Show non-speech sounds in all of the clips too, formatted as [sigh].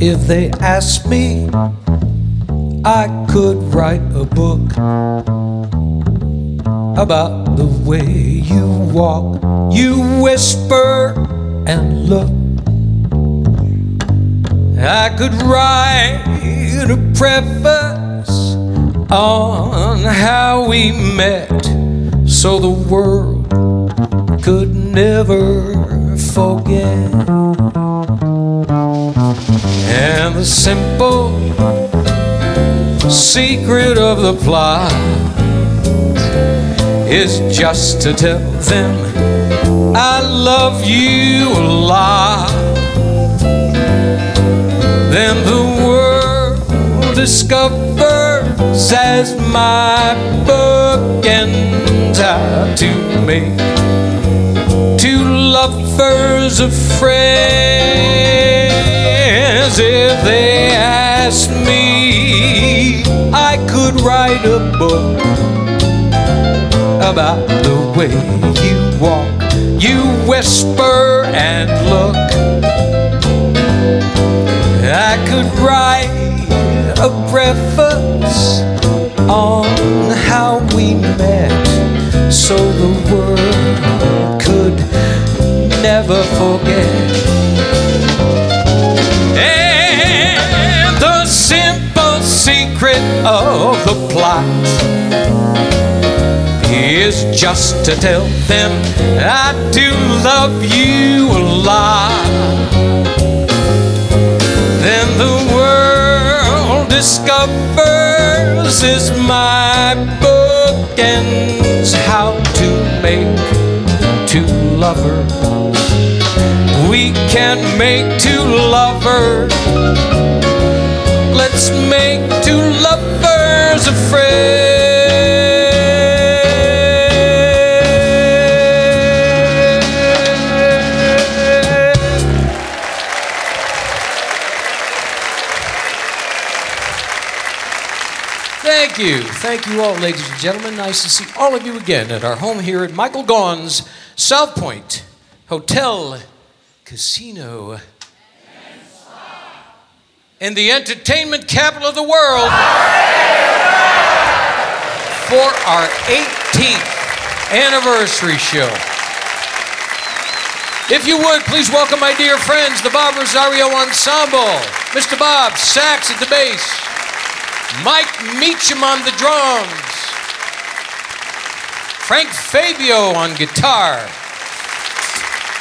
If they asked me, I could write a book about the way you walk, you whisper and look. I could write a preface on how we met so the world could never forget. And the simple secret of the plot is just to tell them I love you a lot. Then the world discovers as my book ends how to make two lovers of friends. If they ask me, I could write a book about the way you walk, you whisper and look. I could write a preface on how we met so the world could never forget. Secret of the plot is just to tell them I do love you a lot. Then the world discovers is my book ends how to make two lovers. We can make two lovers. Make two lovers afraid. Thank you. Thank you all, ladies and gentlemen. Nice to see all of you again at our home here at Michael Gaughan's South Point Hotel Casino. In the entertainment capital of the world for our 18th anniversary show. If you would, please welcome my dear friends, the Bob Rosario Ensemble. Mr. Bob Sax at the bass, Mike Meacham on the drums, Frank Fabio on guitar,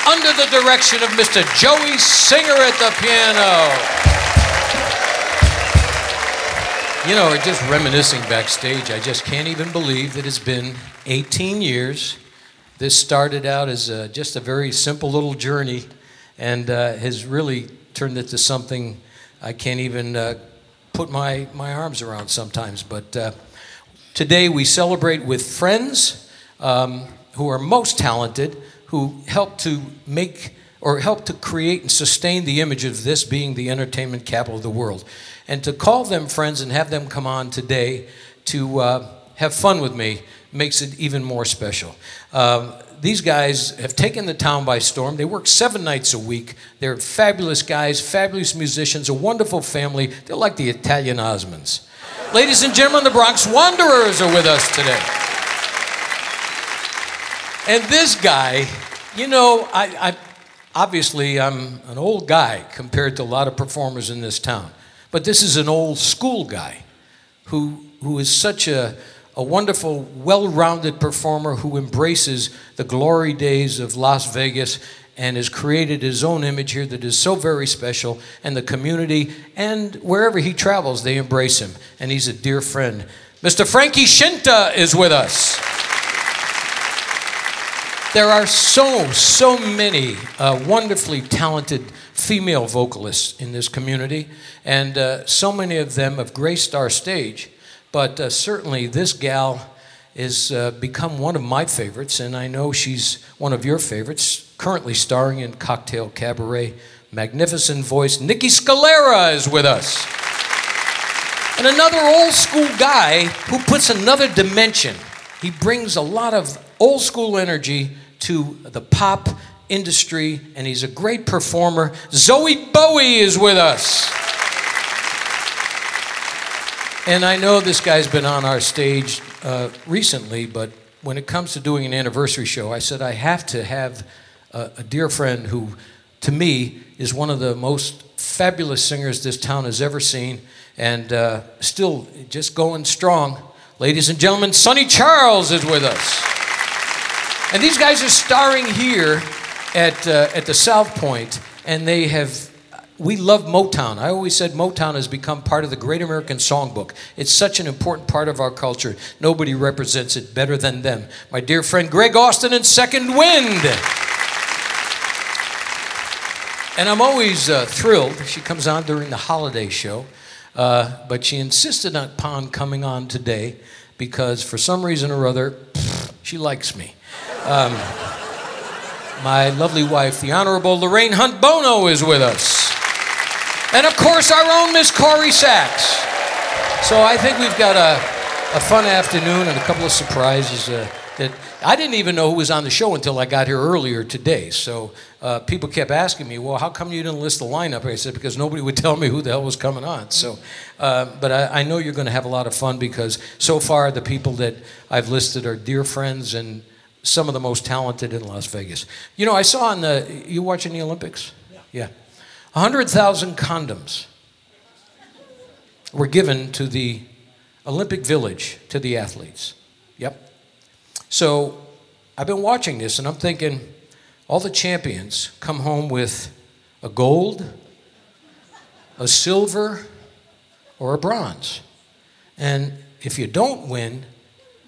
under the direction of Mr. Joey Singer at the piano. You know, just reminiscing backstage, I just can't even believe that it's been 18 years. This started out as uh just a very simple little journey and uh, has really turned into something I can't even uh, put my, my arms around sometimes. But uh, today we celebrate with friends um, who are most talented, who help to make or help to create and sustain the image of this being the entertainment capital of the world. And to call them friends and have them come on today to uh, have fun with me makes it even more special. Um, these guys have taken the town by storm. They work seven nights a week. They're fabulous guys, fabulous musicians, a wonderful family. They're like the Italian Osmonds. Ladies and gentlemen, the Bronx Wanderers are with us today. And this guy, you know, I, I obviously I'm an old guy compared to a lot of performers in this town, but this is an old school guy who who is such a a wonderful, well-rounded performer who embraces the glory days of Las Vegas and has created his own image here that is so very special and the community and wherever he travels they embrace him. And he's a dear friend. Mr Frankie Scinta is with us. There are so, so many uh, wonderfully talented female vocalists in this community, and uh, so many of them have graced our stage. But uh, certainly, this gal has uh, become one of my favorites, and I know she's one of your favorites, currently starring in Cocktail Cabaret. Magnificent voice, Niki Scalera is with us. And another old school guy who puts another dimension. He brings a lot of old school energy to the pop industry, and he's a great performer. Zowie Bowie is with us. And I know this guy's been on our stage uh, recently, but when it comes to doing an anniversary show, I said I have to have a, a dear friend who, to me, is one of the most fabulous singers this town has ever seen, and uh, still just going strong. Ladies and gentlemen, Sonny Charles is with us. And these guys are starring here at, uh, at the South Point, and they have. We love Motown. I always said Motown has become part of the Great American Songbook. It's such an important part of our culture. Nobody represents it better than them. My dear friend Gregg Austin and Second Wind. And I'm always uh, thrilled. She comes on during the holiday show, uh, but she insisted upon coming on today because for some reason or other, she likes me. Um, my lovely wife, the Honorable Lorraine Hunt Bono, is with us. And of course, our own Miss Corrie Sachs. So I think we've got a, a fun afternoon and a couple of surprises uh, that I didn't even know who was on the show until I got here earlier today. So uh, people kept asking me, well, how come you didn't list the lineup? I said, because nobody would tell me who the hell was coming on. So, uh, but I, I, know you're going to have a lot of fun because so far the people that I've listed are dear friends and some of the most talented in Las Vegas. You know, I saw in the, you watching the Olympics? Yeah. Yeah. 100,000 condoms were given to the Olympic Village, to the athletes. Yep. So I've been watching this and I'm thinking, all the champions come home with a gold, a silver, or a bronze. And if you don't win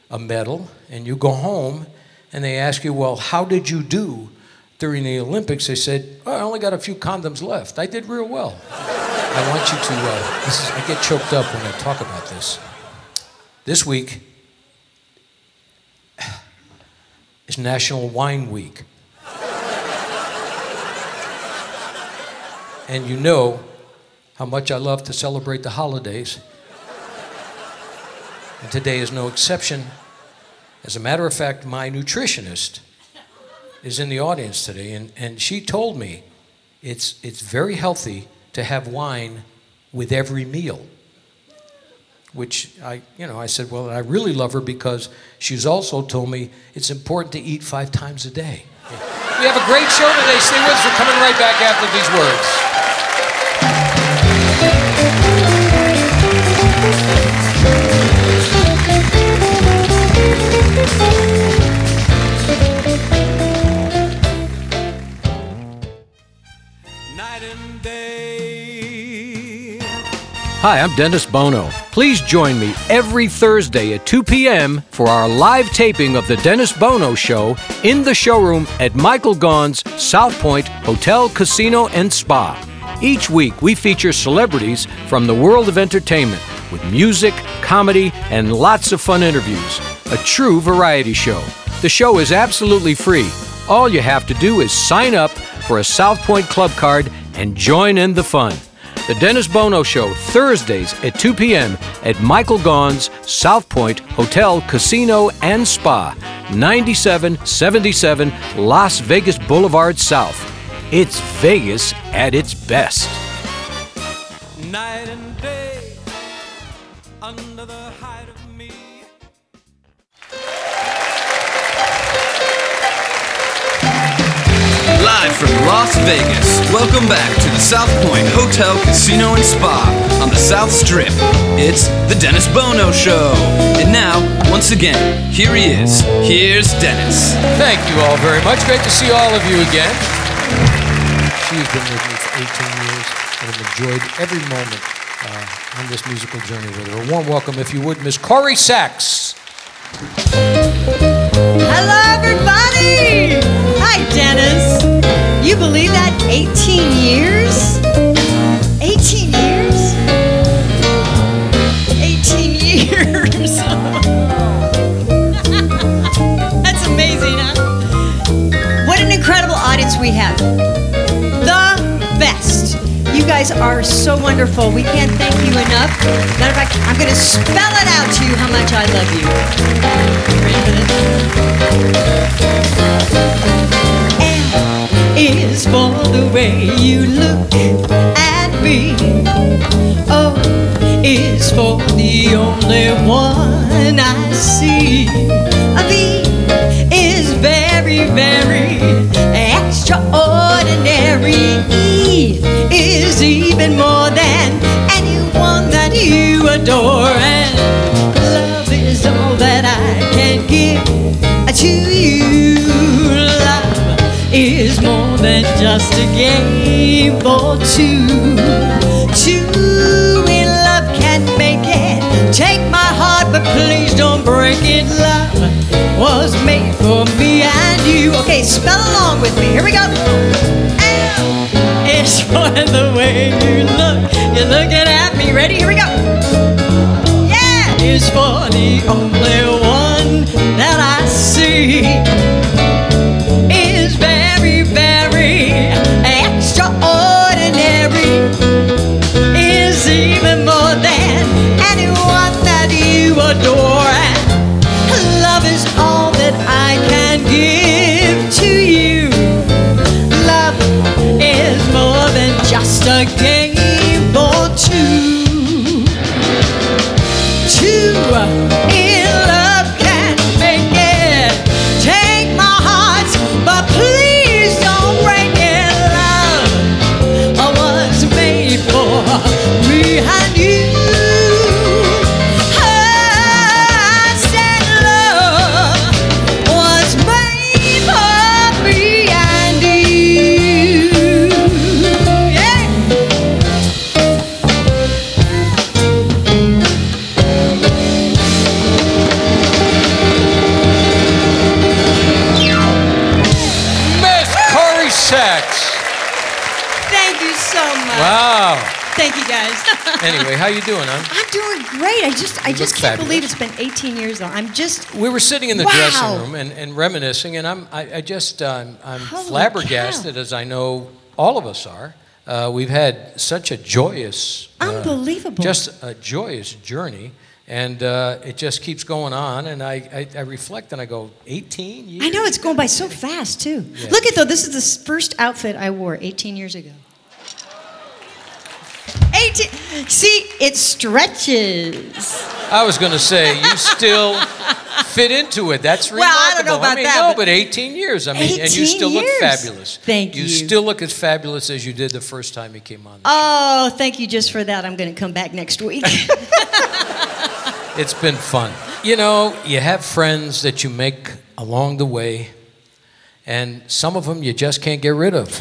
a medal and you go home and they ask you, well, how did you do during the Olympics? They said, oh, I only got a few condoms left. I did real well. I want you to, uh, is, I get choked up when I talk about this. This week is National Wine Week. and you know how much I love to celebrate the holidays. And today is no exception. As a matter of fact, my nutritionist is in the audience today, and, and she told me it's, it's very healthy to have wine with every meal. Which I, you know, I said, well, I really love her because she's also told me it's important to eat five times a day. [laughs] We have a great show today. Stay with us. We're coming right back after these words. Hi, I'm Dennis Bono. Please join me every Thursday at 2 p.m. for our live taping of The Dennis Bono Show in the showroom at Michael Gaughan's South Point Hotel, Casino, and Spa. Each week, we feature celebrities from the world of entertainment with music, comedy, and lots of fun interviews. A true variety show. The show is absolutely free. All you have to do is sign up for a South Point Club card and join in the fun. The Dennis Bono Show, Thursdays at 2 p.m. at Michael Gaughan's South Point Hotel, Casino, and Spa, 9777 Las Vegas Boulevard South. It's Vegas at its best. Live from Las Vegas, welcome back to the South Point Hotel, Casino, and Spa on the South Strip. It's the Dennis Bono Show. And now, once again, here he is. Here's Dennis. Thank you all very much. Great to see all of you again. She's been with me for 18 years and have enjoyed every moment uh, on this musical journey with her. A warm welcome, if you would, Miss Corrie Sachs. Hello, everybody. You believe that? 18 years? 18 years? 18 years. [laughs] That's amazing, huh? What an incredible audience we have. The best. You guys are so wonderful. We can't thank you enough. Matter of fact, I'm going to spell it out to you how much I love you. Ready for this? Is for the way you look at me. O is for the only one I see. A V is very, very extraordinary. E is even more than anyone that you adore. And just a game for two. Two in love can make it. Take my heart, but please don't break it. Love was made for me and you. Okay, spell along with me. Here we go. L is for the way you look. You're looking at me. Ready? Here we go. Yeah, is for the only one that I see. Doing, huh? I'm doing great. I just I You just can't fabulous. believe it's been 18 years though. I'm just We were sitting in the Wow. dressing room and, and reminiscing, and I'm I, I just um, I'm Holy flabbergasted, cow. as I know all of us are. Uh, we've had such a joyous, uh, Unbelievable. just a joyous journey, and uh, it just keeps going on. And I, I, I reflect and I go, 18 years. I know it's going by so fast too. Yeah. Look at though, this is the first outfit I wore 18 years ago. 18. See, it stretches. I was going to say you still fit into it. That's remarkable. Well, I don't know about mean, that, No, but- but 18 years. I mean, and you 18 still look fabulous. Thank You you. still look as fabulous as you did the first time you came on. Oh, thank you just for that. I'm going to come back next week. [laughs] It's been fun. You know, you have friends that you make along the way, and some of them you just can't get rid of.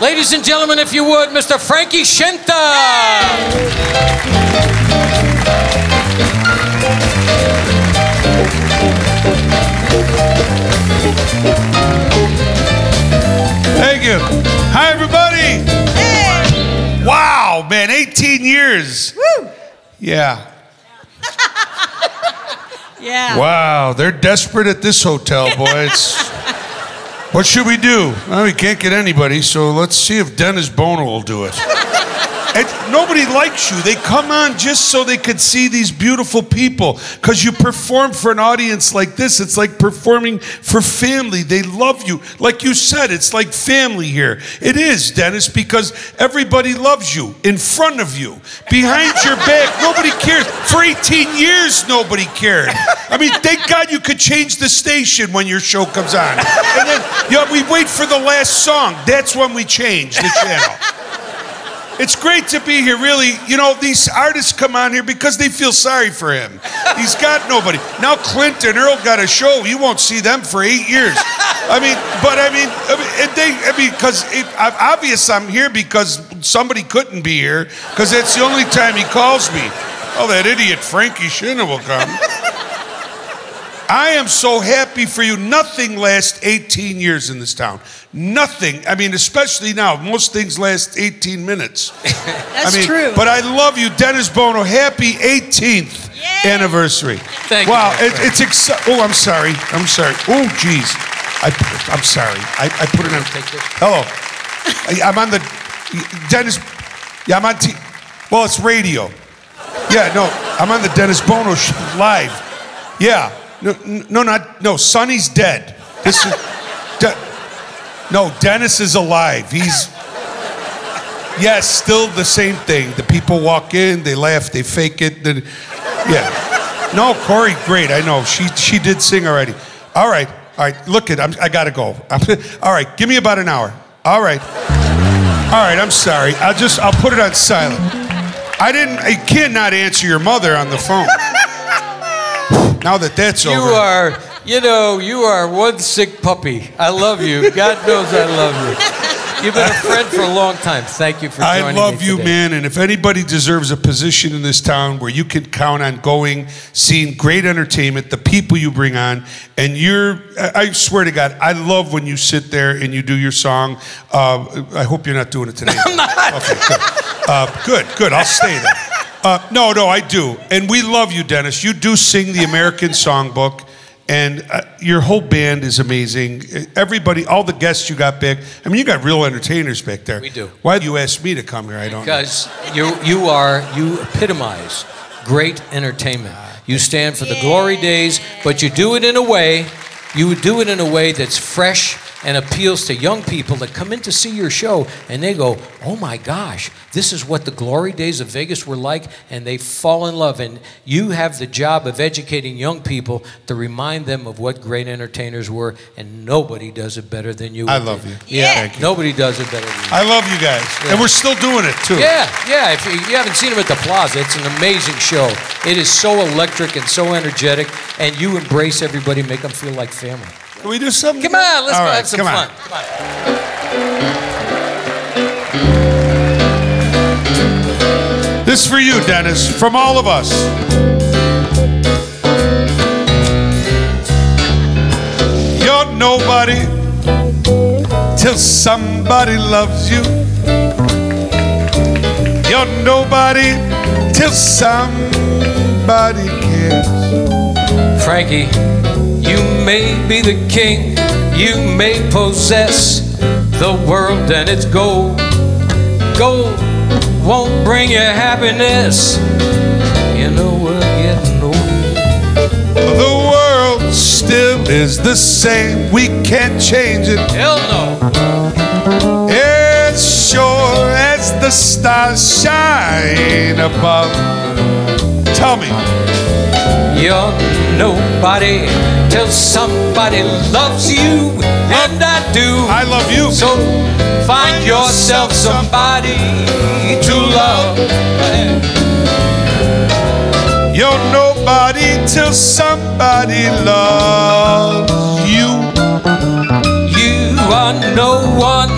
Ladies and gentlemen, if you would, Mr. Frankie Scinta. Thank you. Hi, everybody. hey! Wow, man, 18 years. Woo! Yeah. [laughs] Yeah. Wow, they're desperate at this hotel, boys. [laughs] what should we do? Well, we can't get anybody, so let's see if Dennis Bono will do it. [laughs] And nobody likes you. They come on just so they could see these beautiful people. Because you perform for an audience like this. It's like performing for family. They love you. Like you said, it's like family here. It is, Dennis, because everybody loves you in front of you, behind your back. Nobody cares. For 18 years, nobody cared. I mean, thank God you could change the station when your show comes on. And then know, we wait for the last song. That's when we change the channel. It's great to be here, really. You know, these artists come on here because they feel sorry for him. He's got nobody. Now Clint and Earl got a show. You won't see them for eight years. I mean, but I mean, I mean, they, I mean, because obvious I'm here because somebody couldn't be here because that's the only time he calls me. Oh, that idiot Frankie Scinta will come. I am so happy for you. Nothing lasts 18 years in this town. Nothing. I mean, especially now. Most things last 18 minutes. [laughs] That's I mean, true. But I love you, Dennis Bono. Happy 18th Yay. anniversary. Thank you, wow, it, it's exci- Oh, I'm sorry. I'm sorry. Oh, geez. I, I'm sorry. I, I put it on. Take this. Hello. I- I'm on the Dennis. Yeah, I'm on. T- well, it's radio. Yeah, no, I'm on the Dennis Bono show live. Yeah, no, no, not no. Sonny's dead. This is. De- no, Dennis is alive. He's. Yes, still the same thing. The people walk in, they laugh, they fake it. Yeah. No, Corrie, great. I know she she did sing already. All right, all right. Look at it, I'm, I gotta go. I'm- all right, give me about an hour. All right. All right, I'm sorry. I'll just I'll put it on silent. I didn't. I can't not answer your mother on the phone. Now that that's You over. You are, you know, you are one sick puppy. I love you. God knows I love you. You've been a friend for a long time. Thank you for I love you, today. man. And if anybody deserves a position in this town where you can count on going, seeing great entertainment, the people you bring on, and you're, I I swear to God, I love when you sit there and you do your song. Uh, I hope you're not doing it today. [laughs] I'm not. Okay, good. Uh, good, good. I'll stay there. Uh, no, no, I do. And we love you, Dennis. You do sing the American [laughs] Songbook. And uh, your whole band is amazing. Everybody, all the guests you got back. I mean, you got real entertainers back there. We do. Why do you ask me to come here? I don't know. Because you, you are, you epitomize great entertainment. You stand for the glory days, but you do it in a way, you do it in a way that's fresh and appeals to young people that come in to see your show and they go, oh my gosh, this is what the glory days of Vegas were like, and they fall in love. And you have the job of educating young people to remind them of what great entertainers were, and nobody does it better than you. I love you. Yeah, Thank you. nobody does it better than you. I love you guys. And we're still doing it, too. Yeah, yeah. If you, you haven't seen him at the Plaza, it's an amazing show. It is so electric and so energetic, and you embrace everybody, make them feel like family. Can we do something? Come on, let's All go right, have some come on. fun. Come on. This is for you, Dennis, from all of us. You're nobody till somebody loves you. You're nobody till somebody cares. Frankie, you may be the king, you may possess the world and its gold. Gold won't bring you happiness. You know we're getting old. The world still is the same. We can't change it. Hell no. As sure as the stars shine above. Tell me, You're nobody till somebody loves you, and I do. I love you. So find yourself somebody to love. You're nobody till somebody loves you. You are no one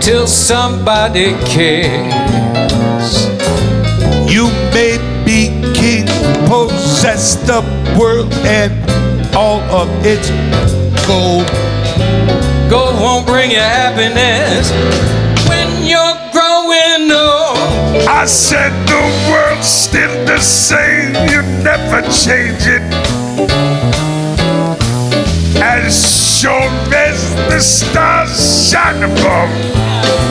till somebody cares. You may king, possess the world and all of its gold. Gold won't bring you happiness when you're growing old. I said the world's still the same, you never change it. As sure as the stars shine above.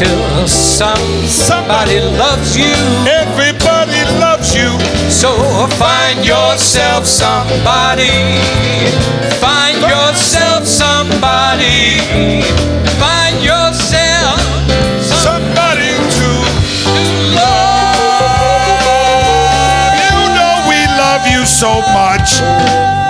Till some somebody loves you. Everybody loves you. So find yourself somebody. Find yourself somebody. Find yourself Somebody to love. You know we love you so much.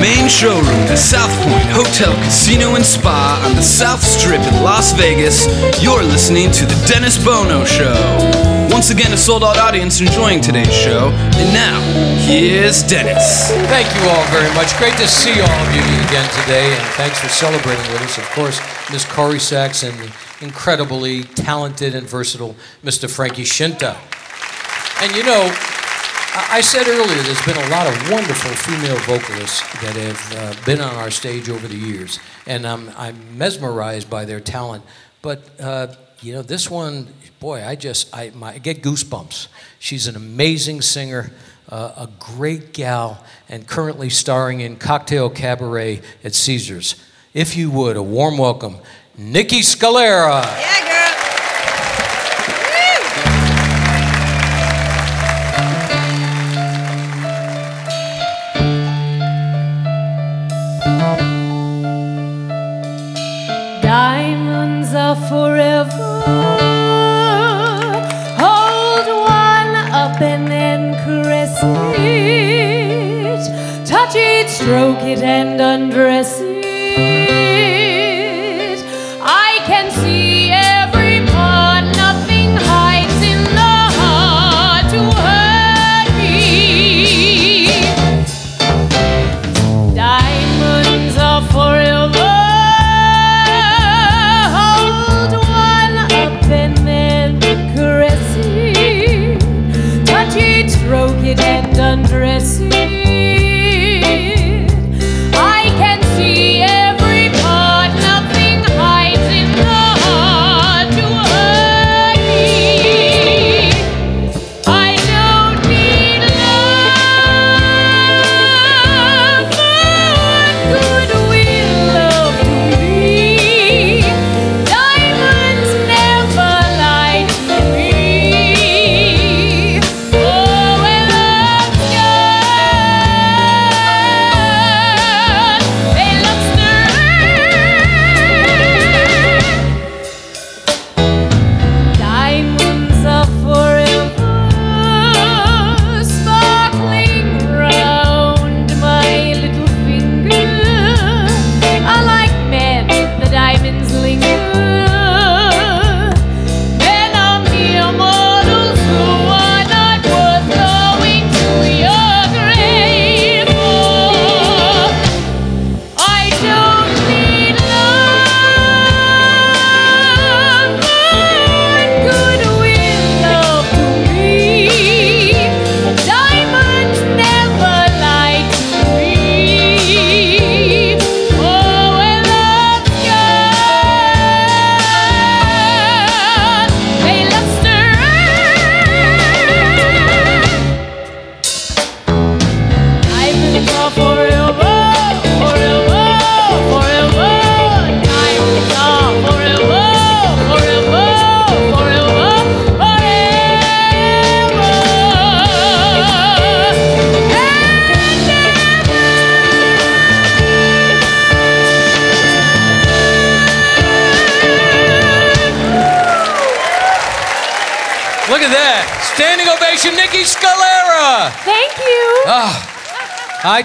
main showroom at South Point Hotel, Casino, and Spa on the South Strip in Las Vegas, you're listening to The Dennis Bono Show. Once again, a sold out audience enjoying today's show. And now, here's Dennis. Thank you all very much. Great to see all of you again today, and thanks for celebrating with us. Of course, Miss Corrie Sachs and the incredibly talented and versatile Mr. Frankie Scinta. And you know, I said earlier there's been a lot of wonderful female vocalists that have uh, been on our stage over the years, and I'm, I'm mesmerized by their talent. But uh, you know, this one, boy, I just I, my, I get goosebumps. She's an amazing singer, uh, a great gal, and currently starring in Cocktail Cabaret at Caesars. If you would, a warm welcome, Niki Scalera. Yeah, girl. Stroke it, and undress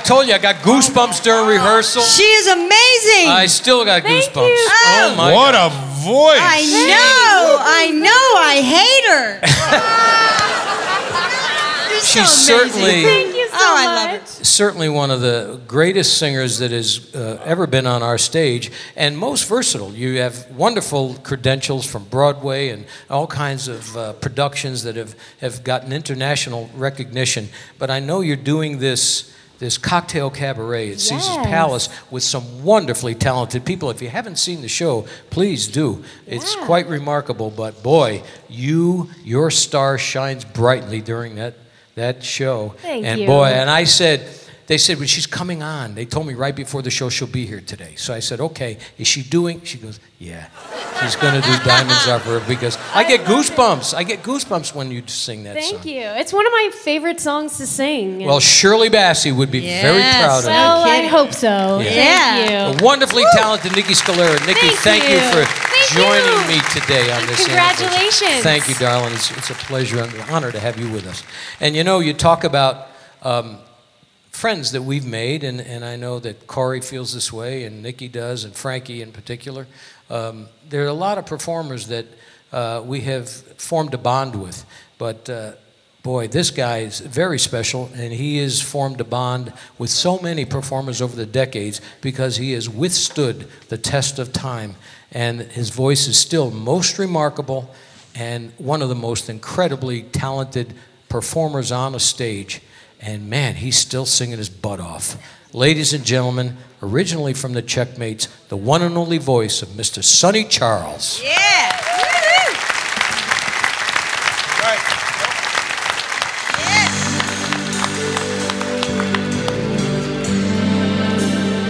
told you I got goosebumps during rehearsal. She is amazing. I still got Thank goosebumps. you. Oh my What God. a voice. I know. I know. I hate her. [laughs] You're so She's amazing. certainly Thank you so Oh, I much. love it. certainly one of the greatest singers that has uh, ever been on our stage and most versatile. You have wonderful credentials from Broadway and all kinds of uh, productions that have, have gotten international recognition. But I know you're doing this. This cocktail cabaret at Caesar's Palace with some wonderfully talented people. If you haven't seen the show, please do. It's Yeah. quite remarkable. But boy, you your star shines brightly during that that show. Thank and you. boy, and I said, they said, when she's coming on, they told me right before the show she'll be here today. So I said, okay, is she doing? She goes, yeah. She's going to do Diamonds Are Forever because I get goosebumps. I get goosebumps when you sing that Thank song. you. It's one of my favorite songs to sing. Well, Shirley Bassey would be very Yes. proud of you. well, I hope so. Yeah. Thank Yeah. you. A wonderfully talented Niki Scalera. Niki, Thank thank, you. you. for Thank joining you. me today on this. Congratulations. Thank you, darling. It's, it's a pleasure and an honor to have you with us. And you know, you talk about um, friends that we've made, and, and I know that Corrie feels this way, and Niki does, and Frankie in particular. Um, there are a lot of performers that uh, we have formed a bond with, but uh, boy, this guy is very special, and he has formed a bond with so many performers over the decades because he has withstood the test of time, and his voice is still most remarkable and one of the most incredibly talented performers on a stage. And man, he's still singing his butt off. Ladies and gentlemen, originally from the Checkmates, the one and only voice of Mr. Sonny Charles. Yeah.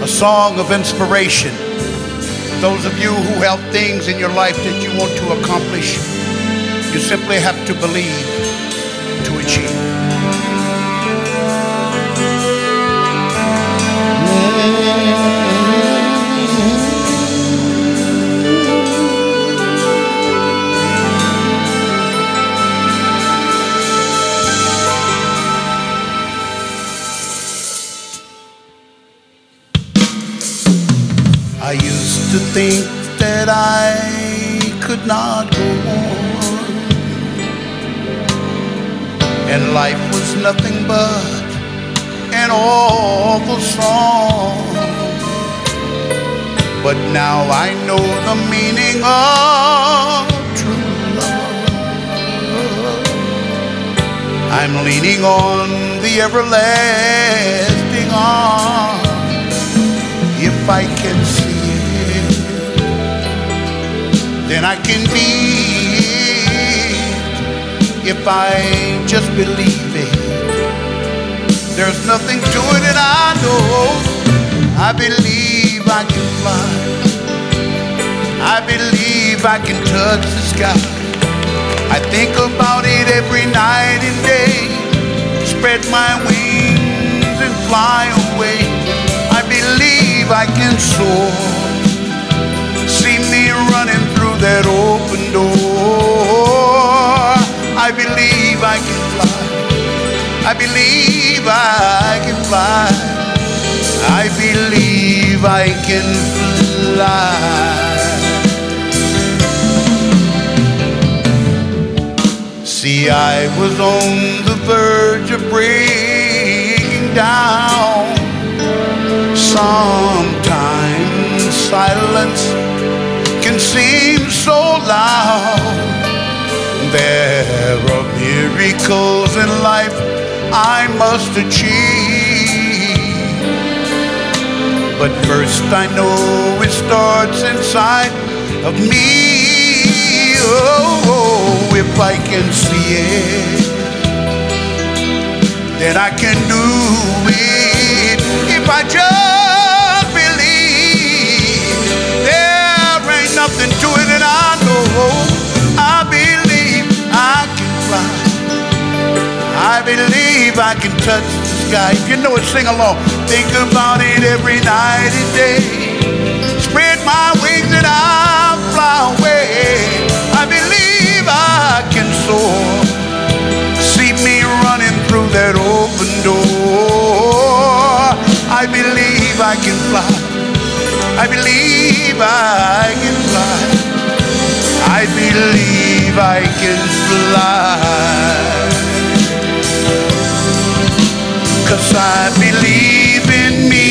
A song of inspiration. Those of you who have things in your life that you want to accomplish, you simply have to believe to achieve. Not go on, and life was nothing but an awful song. But now I know the meaning of true love. I'm leaning on the everlasting arms if I can see then I can be. If I just believe it, there's nothing to it, and I know I believe I can fly. I believe I can touch the sky. I think about it every night and day. Spread my wings and fly away. I believe I can soar. That open door. I believe I can fly. I believe I can fly. I believe I can fly. See, I was on the verge of breaking down. Sometimes silence can seem so loud. There are miracles in life I must achieve. But first, I know it starts inside of me. Oh, if I can see it, then I can do it. If I just believe I can touch the sky. If you know it, sing along. Think about it every night and day. Spread my wings and I'll fly away. I believe I can soar. See me running through that open door. I believe I can fly. I believe I can fly. I believe I can fly. Cause I believe in me.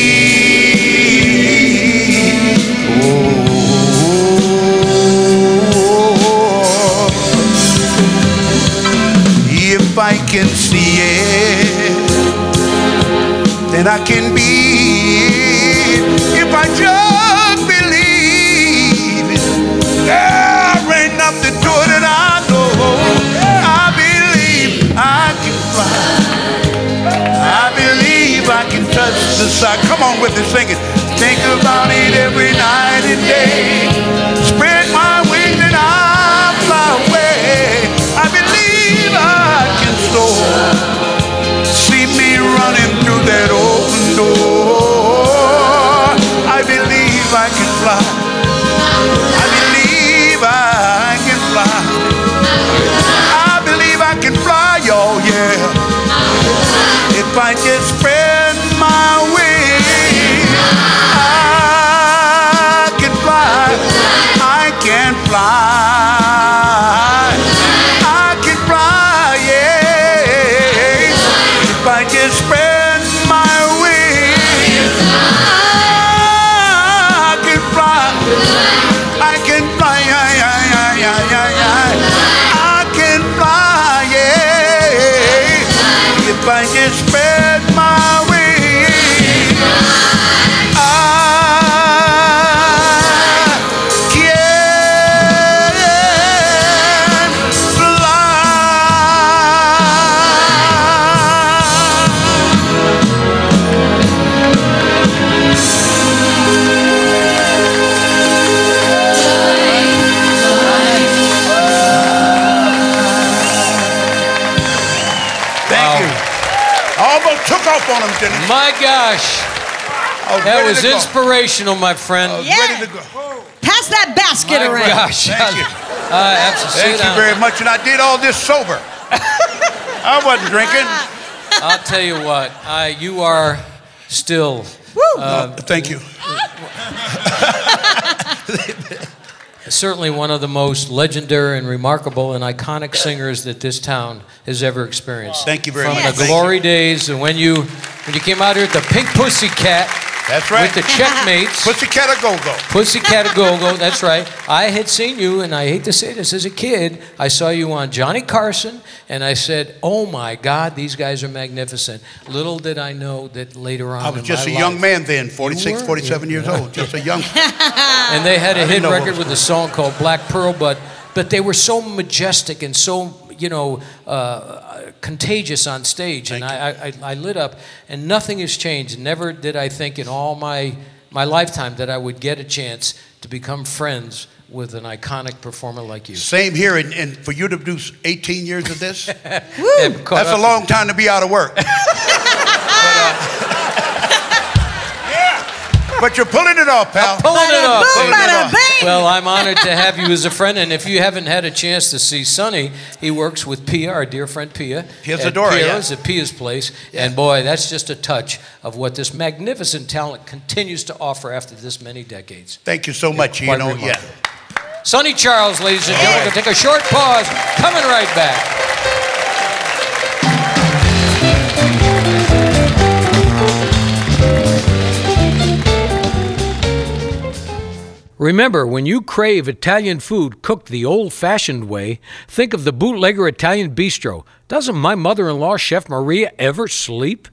Oh. If I can see it, then I can be it. If I just believe it, there sky. Come on with me, sing it. Think about it every night and day. Spread my wings and I fly away. I believe I can soar. See me running through that If gosh, was that was inspirational, my friend. Yeah. ready to go. Pass that basket My around. gosh. Thank you. Uh, absolutely. Thank you very much. And I did all this sober. [laughs] I wasn't drinking. I'll tell you what, I, you are still Uh, thank you. [laughs] [laughs] certainly one of the most legendary and remarkable and iconic singers that this town has ever experienced. Thank you very From much. From the Thank glory days and when you when you came out here at the Pink Pussycat That's right. with the Checkmates. [laughs] Pussycat a go-go. Pussycat a Go-Go, that's right. I had seen you, and I hate to say this, as a kid, I saw you on Johnny Carson, and I said, "Oh my God, these guys are magnificent." Little did I know that later on, I was in just a my young man then, 46, 47 years old. Just a young. [laughs] [laughs] and they had a hit didn't know what record with a song called Black Pearl, but but they were so majestic and so you know uh, contagious on stage, and I, I I lit up, and nothing has changed. Never did I think in all my my lifetime that I would get a chance to become friends with an iconic performer like you. Same here, and, and for you to do 18 years of this, [laughs] that's a long time to be out of work. [laughs] [laughs] but, uh, but you're pulling it off, pal. I'm Pulling it off. Boom, baby. bada bing. Well, I'm honored to have you as a friend, and if you haven't had a chance to see Sonny, he works with Pia, our dear friend Pia. Pia at Zadora, yeah. Pia's at Pia's place, and boy, that's just a touch of what this magnificent talent continues to offer after this many decades. Thank you so much. You know, yeah. Sonny Charles, ladies and gentlemen, gonna take a short pause. Coming right back. Remember, when you crave Italian food cooked the old fashioned way, think of the Bootlegger Italian Bistro. Doesn't my mother in law, Chef Maria, ever sleep?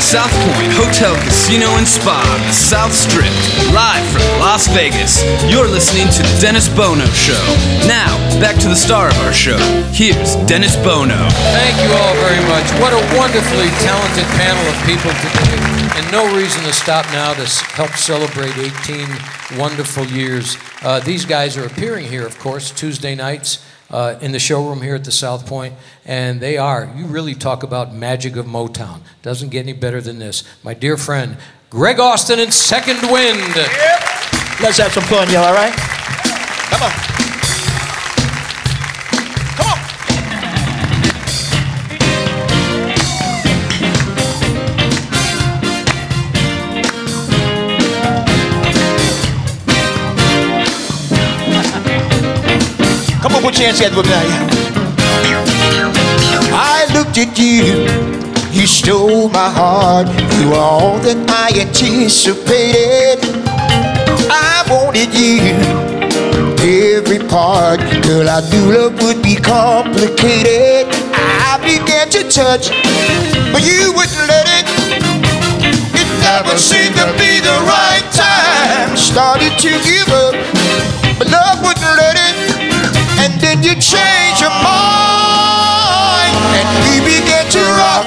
South Point Hotel, Casino, and Spa, the South Strip, live from Las Vegas. You're listening to The Dennis Bono Show. Now, back to the star of our show. Here's Dennis Bono. Thank you all very much. What a wonderfully talented panel of people today. And no reason to stop now to help celebrate 18 wonderful years. Uh, these guys are appearing here, of course, Tuesday nights uh, in the showroom here at the South And they are, you really talk about magic of Motown. Doesn't get any better than this. My dear friend, Gregg Austin and Second Wind. Let's have some fun, y'all, all right? Come on. Yeah. I looked at you, you stole my heart. You were all that I anticipated. I wanted you, every part. Girl, I knew love would be complicated. I began to touch, but you wouldn't let it. It never seemed to be the right time. Started to give changed your mind, and we began to rock.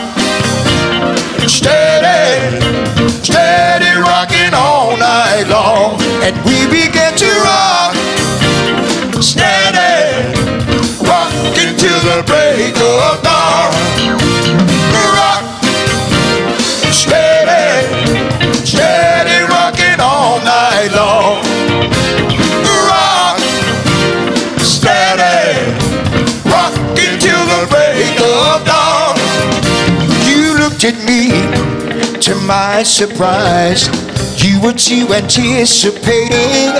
Steady, steady rocking all night long, and we began At me, to my surprise, you were too anticipating.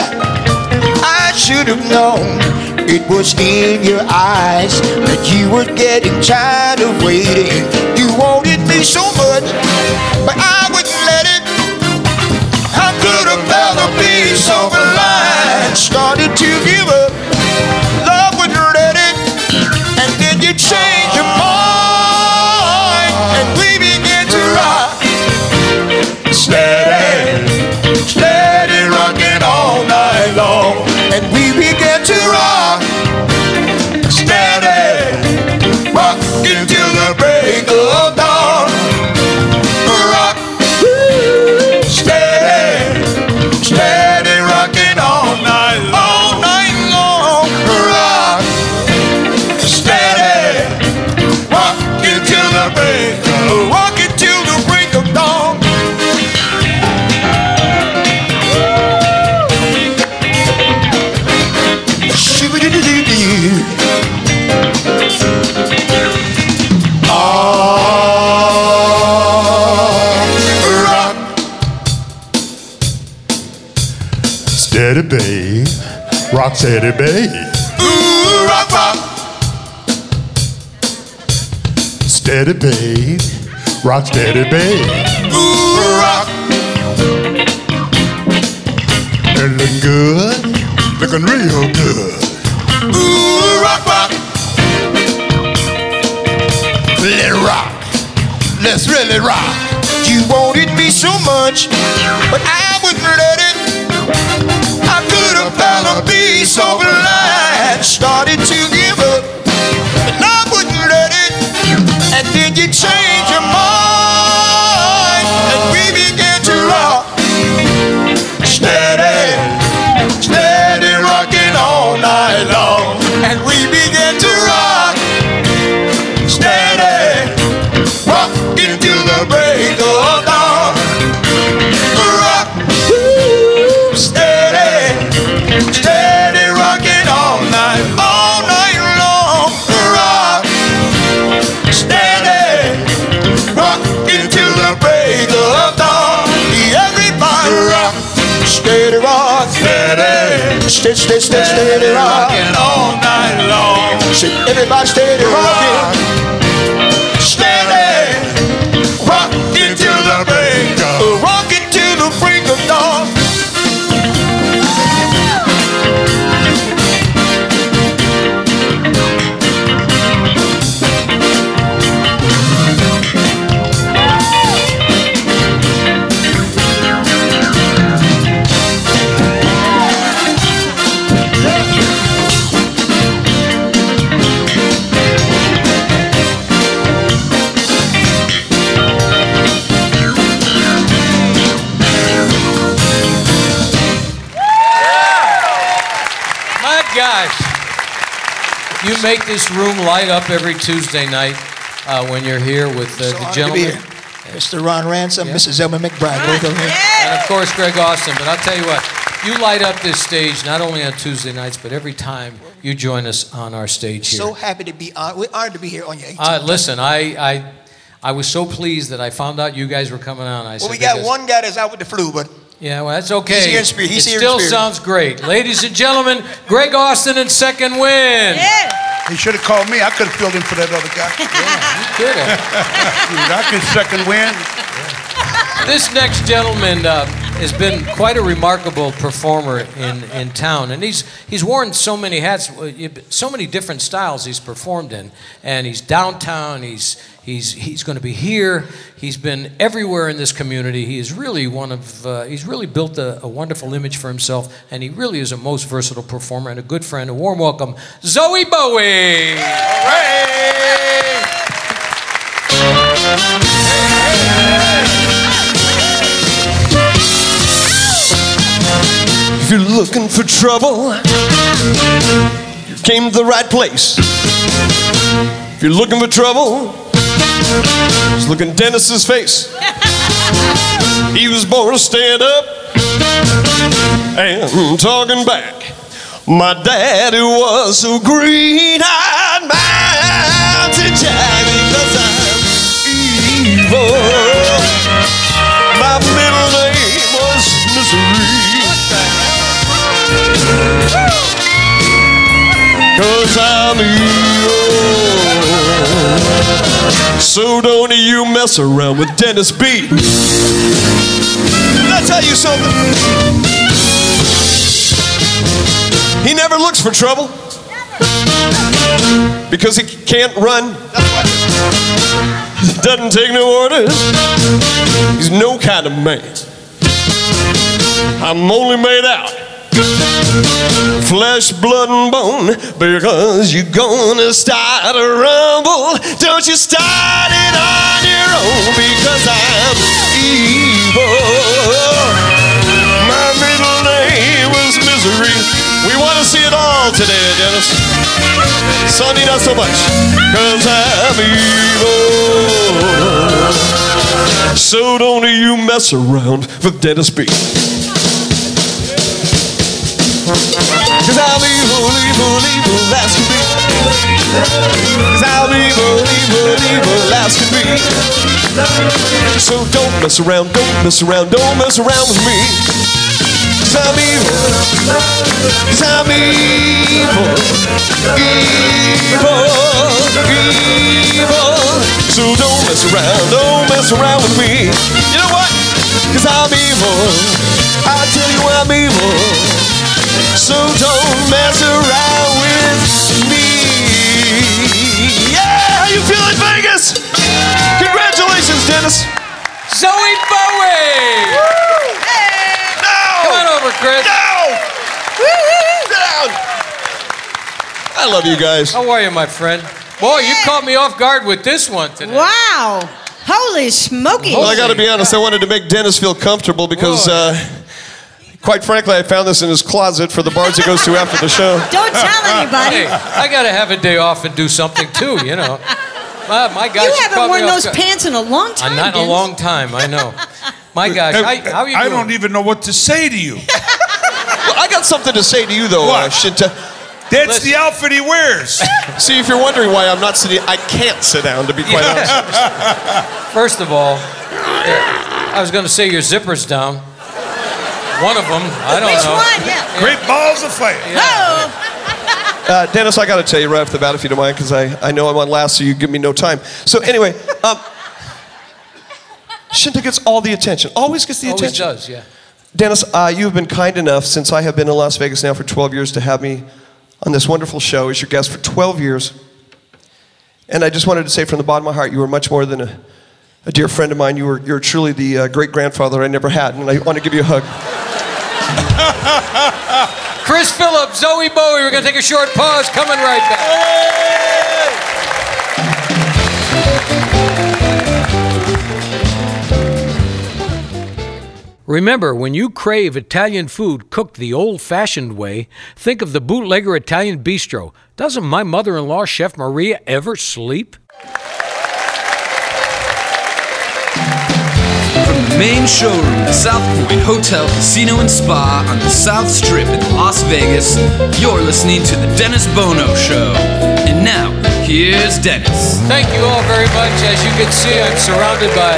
I should have known it was in your eyes that you were getting tired of waiting. You wanted me so much, Steady, babe. Ooh, rock, rock. Steady, babe. Rock steady, babe. Ooh, rock. It looking good. Looking real good. Ooh, rock, rock. Let rock. Let's really rock. You wanted me so much, but I wouldn't let it. Could a fella be so blind? Started to give up, but I wouldn't let it. And then you changed your mind, steady, steady, steady, steady, rocking all night long. Say, Everybody steady rocking, You make this room light up every Tuesday night uh, when you're here with uh, So the honored to be gentlemen. Mr. Ron Ransom, Mrs. Elma McBride, both of them here. And of course, Gregg Austin. But I'll tell you what, you light up this stage not only on Tuesday nights, but every time you join us on our stage here. So happy to be on. We're honored to be here on your 18th. Uh, listen, I, I, I was so pleased that I found out you guys were coming on. I said, well, we got one guy that's out with the flu, but Yeah, well, that's okay. He's here in spirit. He's it here in still spirit. sounds great. Ladies and gentlemen, Gregg Austin and Second Wind. He should have called me. I could have filled in for that other guy. Yeah, you Could have. Dude, [laughs] I can second win. This next gentleman uh, has been quite a remarkable performer in, in town, and he's he's worn so many hats, uh, so many different styles he's performed in, and he's downtown. He's he's he's going to be here. He's been everywhere in this community. He is really one of uh, he's really built a, a wonderful image for himself, and he really is a most versatile performer and a good friend. A warm welcome, Zowie Bowie. If looking for trouble, you came to the right place. If you're looking for trouble, just look in Dennis's face. [laughs] He was born to stand up and talking back. My daddy was a green-eyed mountain jack because I'm evil. My middle name was Misery. Cause I'm evil. So don't you mess around with Dennis B. Did I tell you something? He never looks for trouble. Because he can't run. He [laughs] Doesn't take no orders. He's no kind of man. I'm only made out flesh, blood, and bone because you're gonna start a rumble. Don't you start it on your own because I'm evil. My middle name was Misery. We want to see it all today, Dennis. Sonny, not so much because I'm evil. So don't you mess around with Dennis B. Cause I'm evil, evil, evil as can be. Cause I'm evil, evil, evil as can be. So don't mess around, don't mess around, don't mess around with me. Cause I'm evil. Cause I'm evil. Evil, evil. So don't mess around, don't mess around with me. You know what? Cause I'm evil. I tell you I'm evil. So don't mess around with me. Yeah, how you feeling, Vegas? Congratulations, Dennis. Zowie Bowie. No. Come on over, Chris. No. Sit down. I love you guys. How are you, my friend? Boy, you caught me off guard with this one today. Wow. Holy smoky. Well, I got to be honest. I wanted to make Dennis feel comfortable because, uh, quite frankly, I found this in his closet for the bars he goes to after the show. [laughs] Don't tell anybody. Hey, I got to have a day off and do something too, you know. Uh, my gosh, you haven't worn those guard. pants in a long time. Uh, not in a long time, I know. My gosh, Hey, how, how you I doing? don't even know what to say to you. Well, I got something to say to you, though, uh, What? Scinta. That's the outfit he wears. [laughs] See, if you're wondering why I'm not sitting, I can't sit down, to be quite honest. First of all, uh, I was going to say your zipper's down. One of them, I don't Which know. one? Yeah. Great balls of fire. Oh. Uh, Dennis, I got to tell you right off the bat, if you don't mind, because I, I know I'm on last, so you give me no time. So, anyway, um, Scinta gets all the attention, always gets the Always attention. Always does, yeah. Dennis, uh, you have been kind enough since I have been in Las Vegas now for 12 years to have me on this wonderful show as your guest for 12 years. And I just wanted to say from the bottom of my heart, you were much more than a, a dear friend of mine. You were, you're truly the uh, great grandfather I never had, and I want to give you a hug. [laughs] Chris Phillips, Zowie Bowie. We're going to take a short pause. Coming right back. Remember, when you crave Italian food cooked the old fashioned way, think of the Bootlegger Italian Bistro. Doesn't my mother in law, Chef Maria, ever sleep? The main showroom, the South Point Hotel, Casino, and Spa on the South Strip in Las Vegas, you're listening to The Dennis Bono Show. And now, here's Dennis. Thank you all very much. As you can see, I'm surrounded by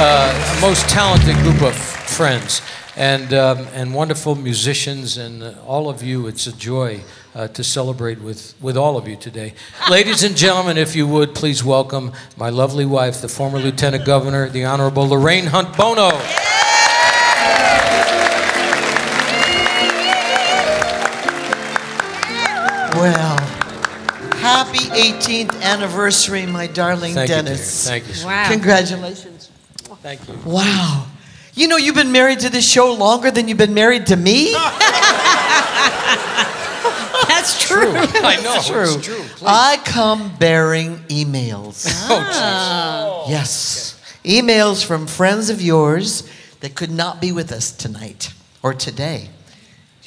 uh, a most talented group of friends. And, um, and wonderful musicians, and uh, all of you. It's a joy uh, to celebrate with, with all of you today. [laughs] Ladies and gentlemen, if you would, please welcome my lovely wife, the former Lieutenant Governor, the Honorable Lorraine Hunt Bono. Well, happy 18th anniversary, my darling Thank you, Dennis. dear. Thank you. Wow. Congratulations. Thank you. Wow. You know, you've been married to this show longer than you've been married to me? [laughs] That's true. I know, True. it's true. I come bearing emails. Oh, oh Yes. Emails from friends of yours that could not be with us tonight or today.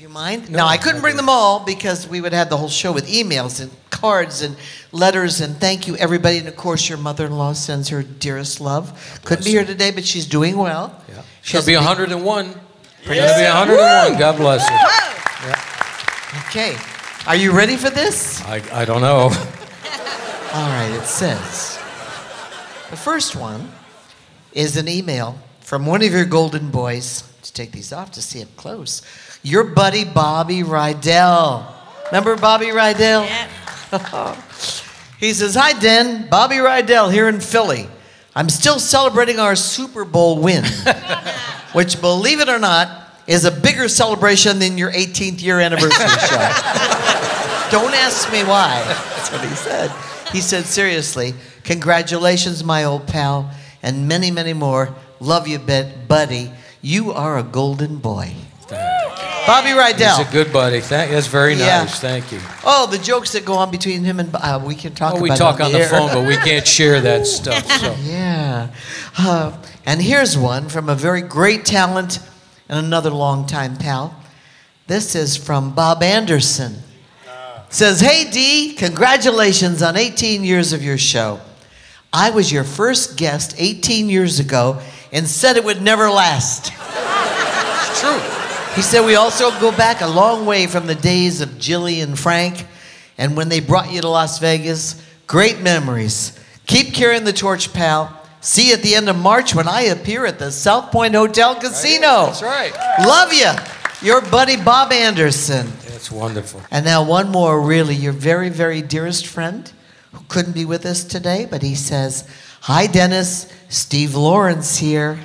Do you mind? No, now, I couldn't bring them all because we would have the whole show with emails and cards and letters and thank you, everybody. And of course, your mother in law sends her dearest love. Couldn't be here today, but she's doing well. Yeah. She She'll be a big- 101. Going to be 101. God bless her. Okay. Are you ready for this? I, I don't know. [laughs] All right, it says the first one is an email from one of your golden boys. Let's take these off to see up close. Your buddy Bobby Rydell. Remember Bobby Rydell? Yeah. [laughs] he says, Hi, Den. Bobby Rydell here in Philly. I'm still celebrating our Super Bowl win, [laughs] which, believe it or not, is a bigger celebration than your 18th year anniversary [laughs] show. Don't ask me why. That's what he said. He said, seriously, congratulations, my old pal, and many, many more. Love you, bit, buddy. You are a golden boy. Bobby Rydell. He's a good buddy. Thank, that's very nice. Yeah. Thank you. Oh, the jokes that go on between him and uh, we can talk Oh, we talk on the air. phone, but we can't share that [laughs] stuff. So. Yeah. Uh, and here's one from a very great talent and another longtime pal. This is from Bob Anderson. Says, Hey Dee, congratulations on 18 years of your show. I was your first guest 18 years ago and said it would never last. It's true. He said we also go back a long way from the days of Jilly and Frank and when they brought you to Las Vegas. Great memories. Keep carrying the torch, pal. See you at the end of March when I appear at the South Point Hotel Casino. That's right. Love you. Your buddy Bob Anderson. That's wonderful. And now one more, really, your very, very dearest friend who couldn't be with us today, but he says, Hi, Dennis. Steve Lawrence here.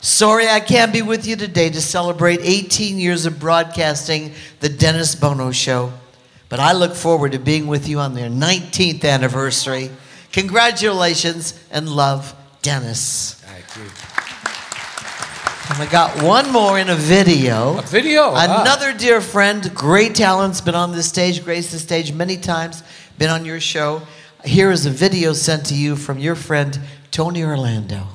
Sorry I can't be with you today to celebrate 18 years of broadcasting the Dennis Bono Show, but I look forward to being with you on their 19th anniversary. Congratulations and love, Dennis. Thank you. And I got one more in a video. A video? Ah. Another dear friend, great talent's been on this stage, graced the stage many times, been on your show. Here is a video sent to you from your friend, Tony Orlando.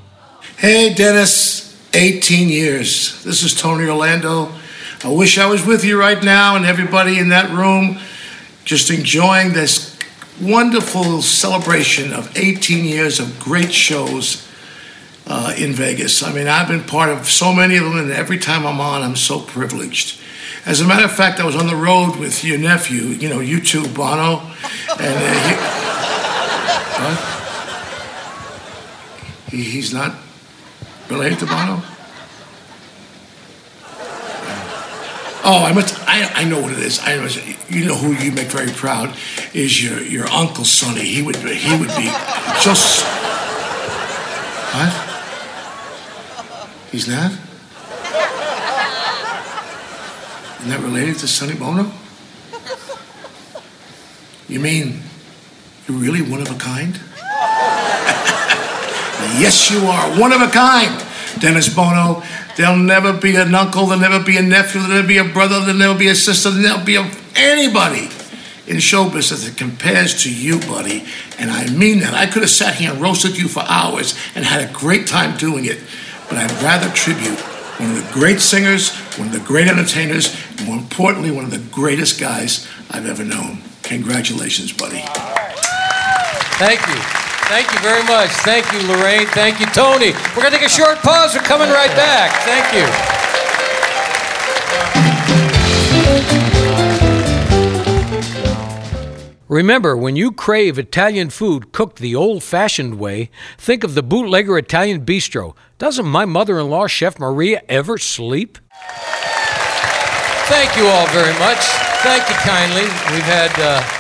Hey, Dennis, 18 years. This is Tony Orlando. I wish I was with you right now and everybody in that room just enjoying this wonderful celebration of 18 years of great shows uh, in Vegas. I mean, I've been part of so many of them, and every time I'm on, I'm so privileged. As a matter of fact, I was on the road with your nephew, you know, you two, Bono, and uh, he, what? He, he's not related to Bono? Oh, I must. I, I know what it is. I was, you know who you make very proud is your your uncle Sonny. He would he would be just what? He's not. Isn't that related to Sonny Bono? You mean you're really one of a kind? [laughs] Yes, you are. One of a kind. Dennis Bono. There'll never be an uncle, there'll never be a nephew, there'll never be a brother, there'll never be a sister, there'll never be a, anybody in show business that compares to you, buddy. And I mean that. I could have sat here and roasted you for hours and had a great time doing it. But I'd rather tribute one of the great singers, one of the great entertainers, and more importantly, one of the greatest guys I've ever known. Congratulations, buddy. Thank you. Thank you very much. Thank you, Lorraine. Thank you, Tony. We're going to take a short pause. We're coming right back. Thank you. Remember, when you crave Italian food cooked the old fashioned way, think of the Bootlegger Italian Bistro. Doesn't my mother in law, Chef Maria, ever sleep? Thank you all very much. Thank you kindly. We've had, uh,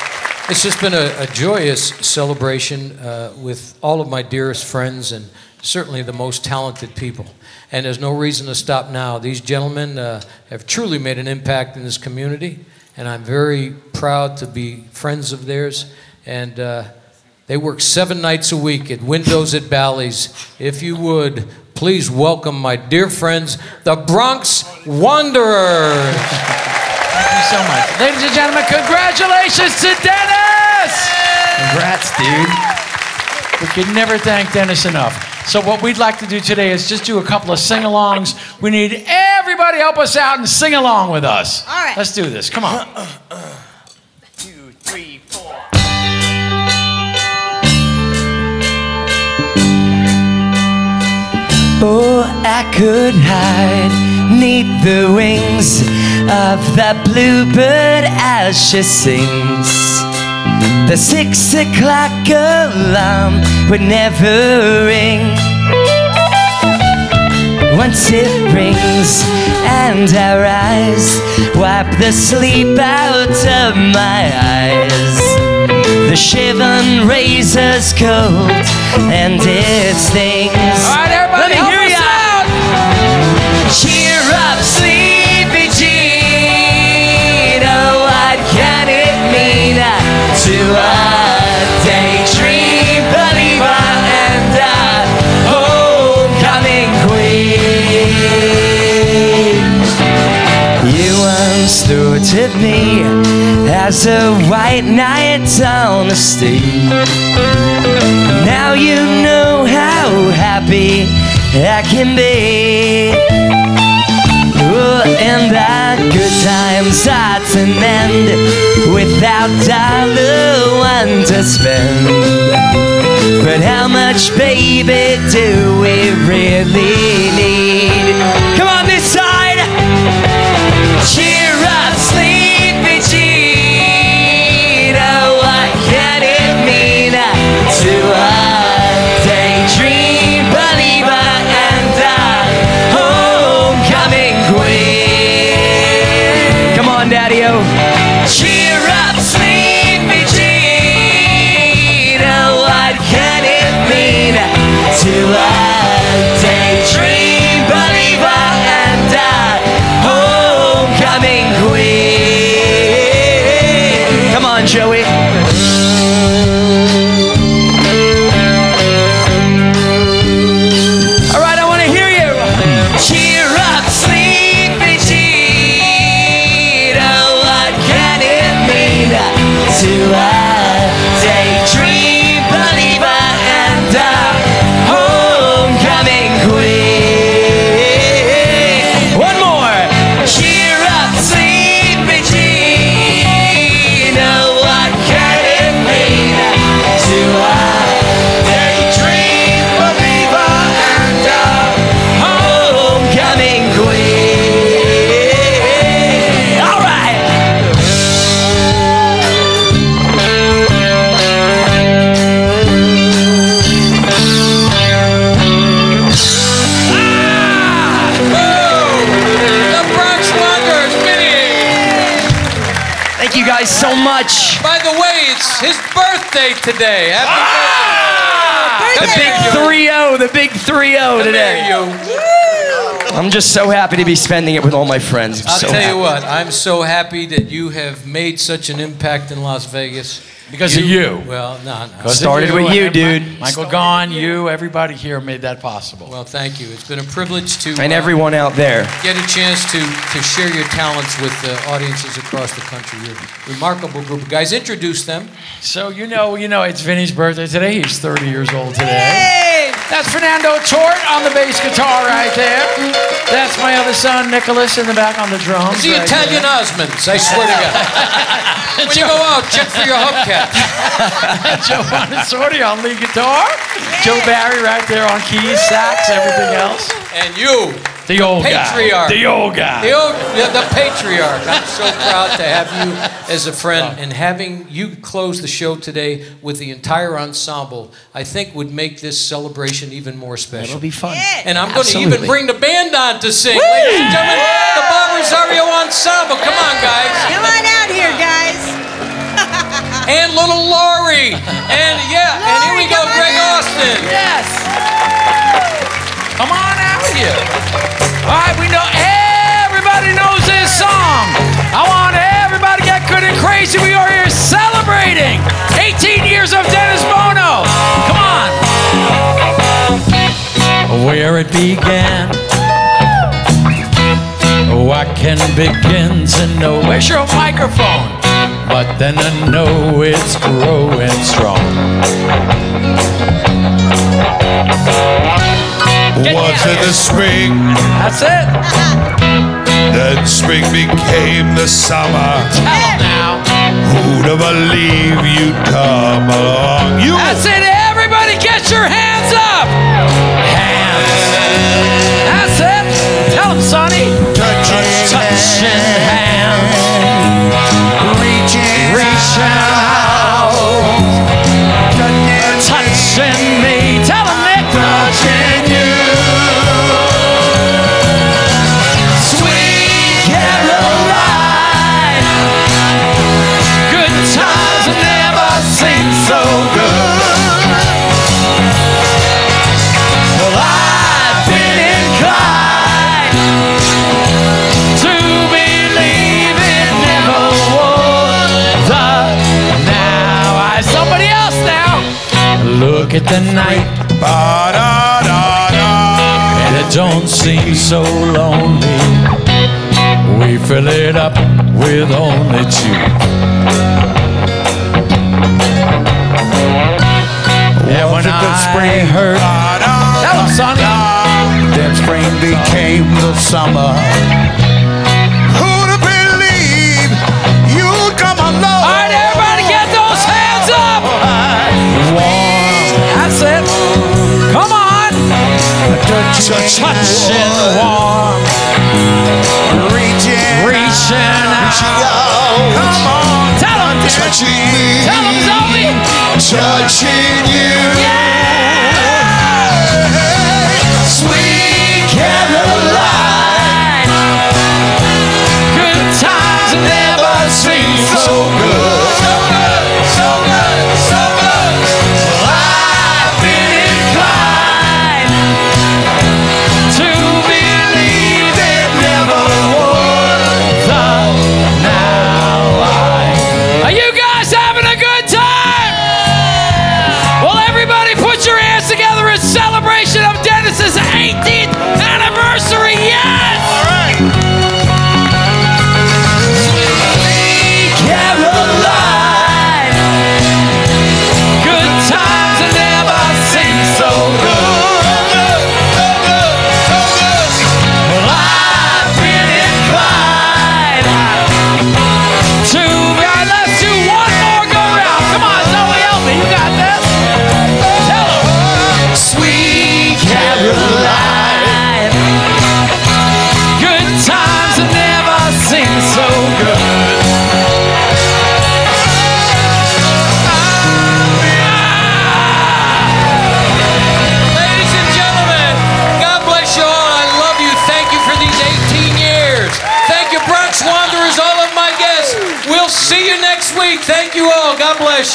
it's just been a, a joyous celebration uh, with all of my dearest friends and certainly the most talented people. And there's no reason to stop now. These gentlemen uh, have truly made an impact in this community, and I'm very proud to be friends of theirs. And uh, they work seven nights a week at Windows at Bally's. If you would, please welcome my dear friends, the Bronx Wanderers. Thank you so much. Ladies and gentlemen, congratulations to Dennis! Congrats, dude. We could never thank Dennis enough. So, what we'd like to do today is just do a couple of sing alongs. We need everybody help us out and sing along with us. All right. Let's do this. Come on. Two, three, four. Oh, I could hide neath the wings of that bluebird as she sings. The six o'clock alarm would never ring. Once it rings and I rise, wipe the sleep out of my eyes. The shivering razor's cold and it stings. All right, everybody, Let me hear ya. out. Cheer of me as a white knight on the stage. Now you know how happy I can be. Oh, and that good times start to end without dollar one to spend. But how much, baby, do we really need? Come on, this side. Joey. You guys so much. By the way, it's his birthday today. Happy The birthday. big 3-0, the big 3-0 today. I'm just so happy to be spending it with all my friends. I'm I'll so tell happy. you what, I'm so happy that you have made such an impact in Las Vegas. Because of you. Well, no, no. Because of Started with you, dude. Michael Gaughan, you, everybody here made that possible. Well, thank you. It's been a privilege to And uh, everyone out there. get a chance to, to share your talents with uh, audiences across the country. You're a remarkable group of guys. Introduce them. So you know, you know, it's Vinny's birthday today. He's 30 years old today. That's Fernando Tort on the bass guitar right there. That's my other son Nicholas in the back on the drums. It's the right Italian there. Osmonds, I swear to God. [laughs] when you go out, check for your hubcaps. [laughs] Joe Bonasorti on lead guitar. Joe Barry right there on keys, sax, everything else. And you, The old guy. patriarch. The old guy. The old, the, the patriarch. I'm so [laughs] proud to have you as a friend, and having you close the show today with the entire ensemble, I think would make this celebration even more special. It'll be fun. And I'm going to even bring the band on to sing. Ladies and gentlemen, the Bob Rosario Ensemble. Come on, guys. Come on out here, guys. [laughs] And little Laurie. And yeah, and here we go, Gregg Austin. Yes. Come on here. All right, we know everybody knows this song. I want everybody to get good and crazy. We are here celebrating 18 years of Dennis Bono. Come on. Where it began. Oh, I can begin to know. Where's your microphone? But then I know it's growing strong. Was it the spring? That's it. Then spring became the summer. Tell now. Who'd have believed you'd come along? You. That's it. Everybody get your hands up. Hands. That's it. Tell them, Sonny. Touching hands. Reaching, reaching out. Touching Look at the night. And it don't seem so lonely. We fill it up with only two. And when I heard, tell him, Sonny. Then spring became the summer. Touching warm. Reaching, Reaching out. Come on. Tell him. Touching me. Tell him, Zowie. Touching you. Sweet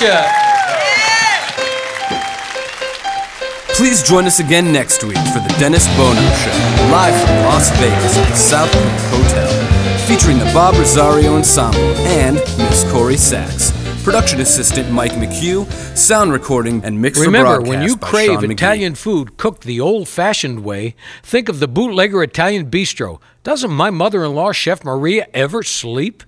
God bless. Please join us again next week for the Dennis Bono Show, live from Las Vegas at the South Point Hotel, featuring the Bob Rosario Ensemble and Miss Corrie Sachs. Production assistant Mike McHugh, sound recording and mix for Remember, broadcast when you crave Sean McGee. Italian food cooked the old fashioned way, think of the bootlegger Italian bistro. Doesn't my mother in law, Chef Maria, ever sleep?